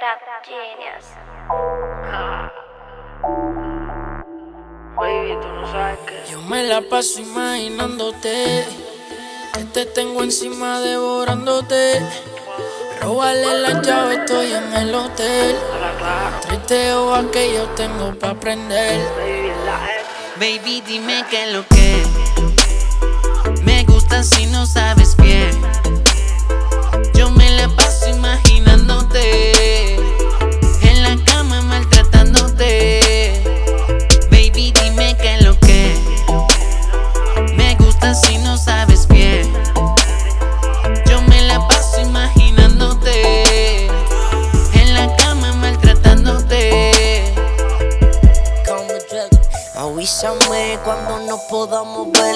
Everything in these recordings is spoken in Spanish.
Trap Genius. Baby, tú no sabes que Yo me la paso imaginándote. Que te tengo encima devorándote. Róbale la llave, estoy en el hotel. Triteo a que yo tengo pa' aprender. Baby, dime qué es lo que me gusta si no sabes Avísame cuando nos podamos ver.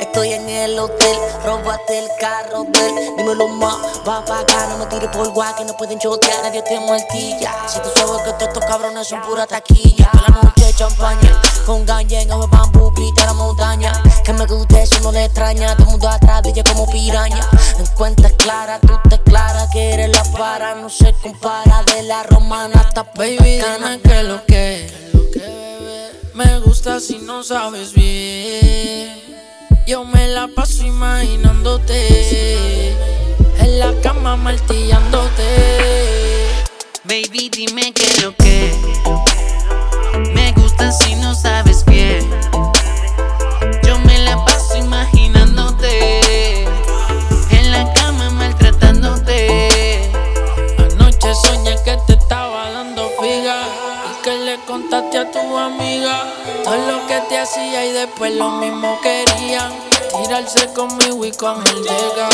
Estoy en el hotel, róbate el carro de él. Dímelo más, va pa' acá, no me tires por guay que no pueden chotear, nadie te martilla. Si tú sabes que estos cabrones son pura taquilla. Toda la noche champaña, con ganja en el bambú, grita la montaña. Que me guste eso no le extraña, todo el mundo atrás de ella como piraña. En cuentas claras, tú te claras que eres la para, no se compara de la romana hasta Baby, Bacana. dime qué es lo que me gusta si no sabes bien. Yo me la paso imaginándote en la cama martillándote. Baby, dime qué es lo amiga todo lo que te hacía y después lo mismo querían. Tirarse conmigo y con el llega,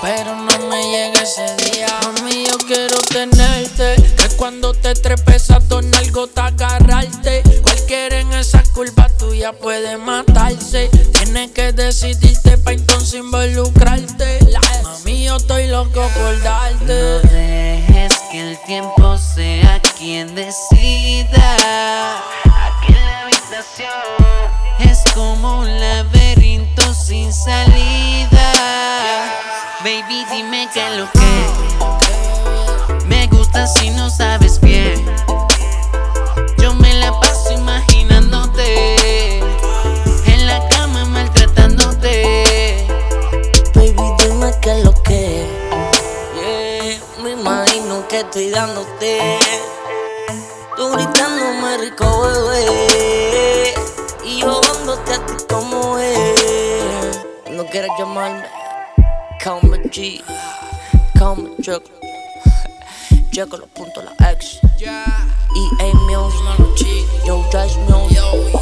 pero no me llega ese día. Mami, yo quiero tenerte, que cuando te trepes a algo te agarrarte. Cualquiera en esa curva tuya puede matarse. Tienes que decidirte pa' entonces involucrarte. Mami, yo estoy loco por No darte. dejes que el tiempo sea quien decida. Es como un laberinto sin salida. Baby, dime qué es lo que me gusta si no sabes bien. Yo me la paso imaginándote en la cama maltratándote. Baby, dime qué es lo que yeah, Me imagino que estoy dándote Tú gritándome rico, bebé. Y yo dándote a ti como es. No quieres llamarme. Call me G. Call me Chuck. Checo los puntos, la ex. EA Music Yo Jazz Music La,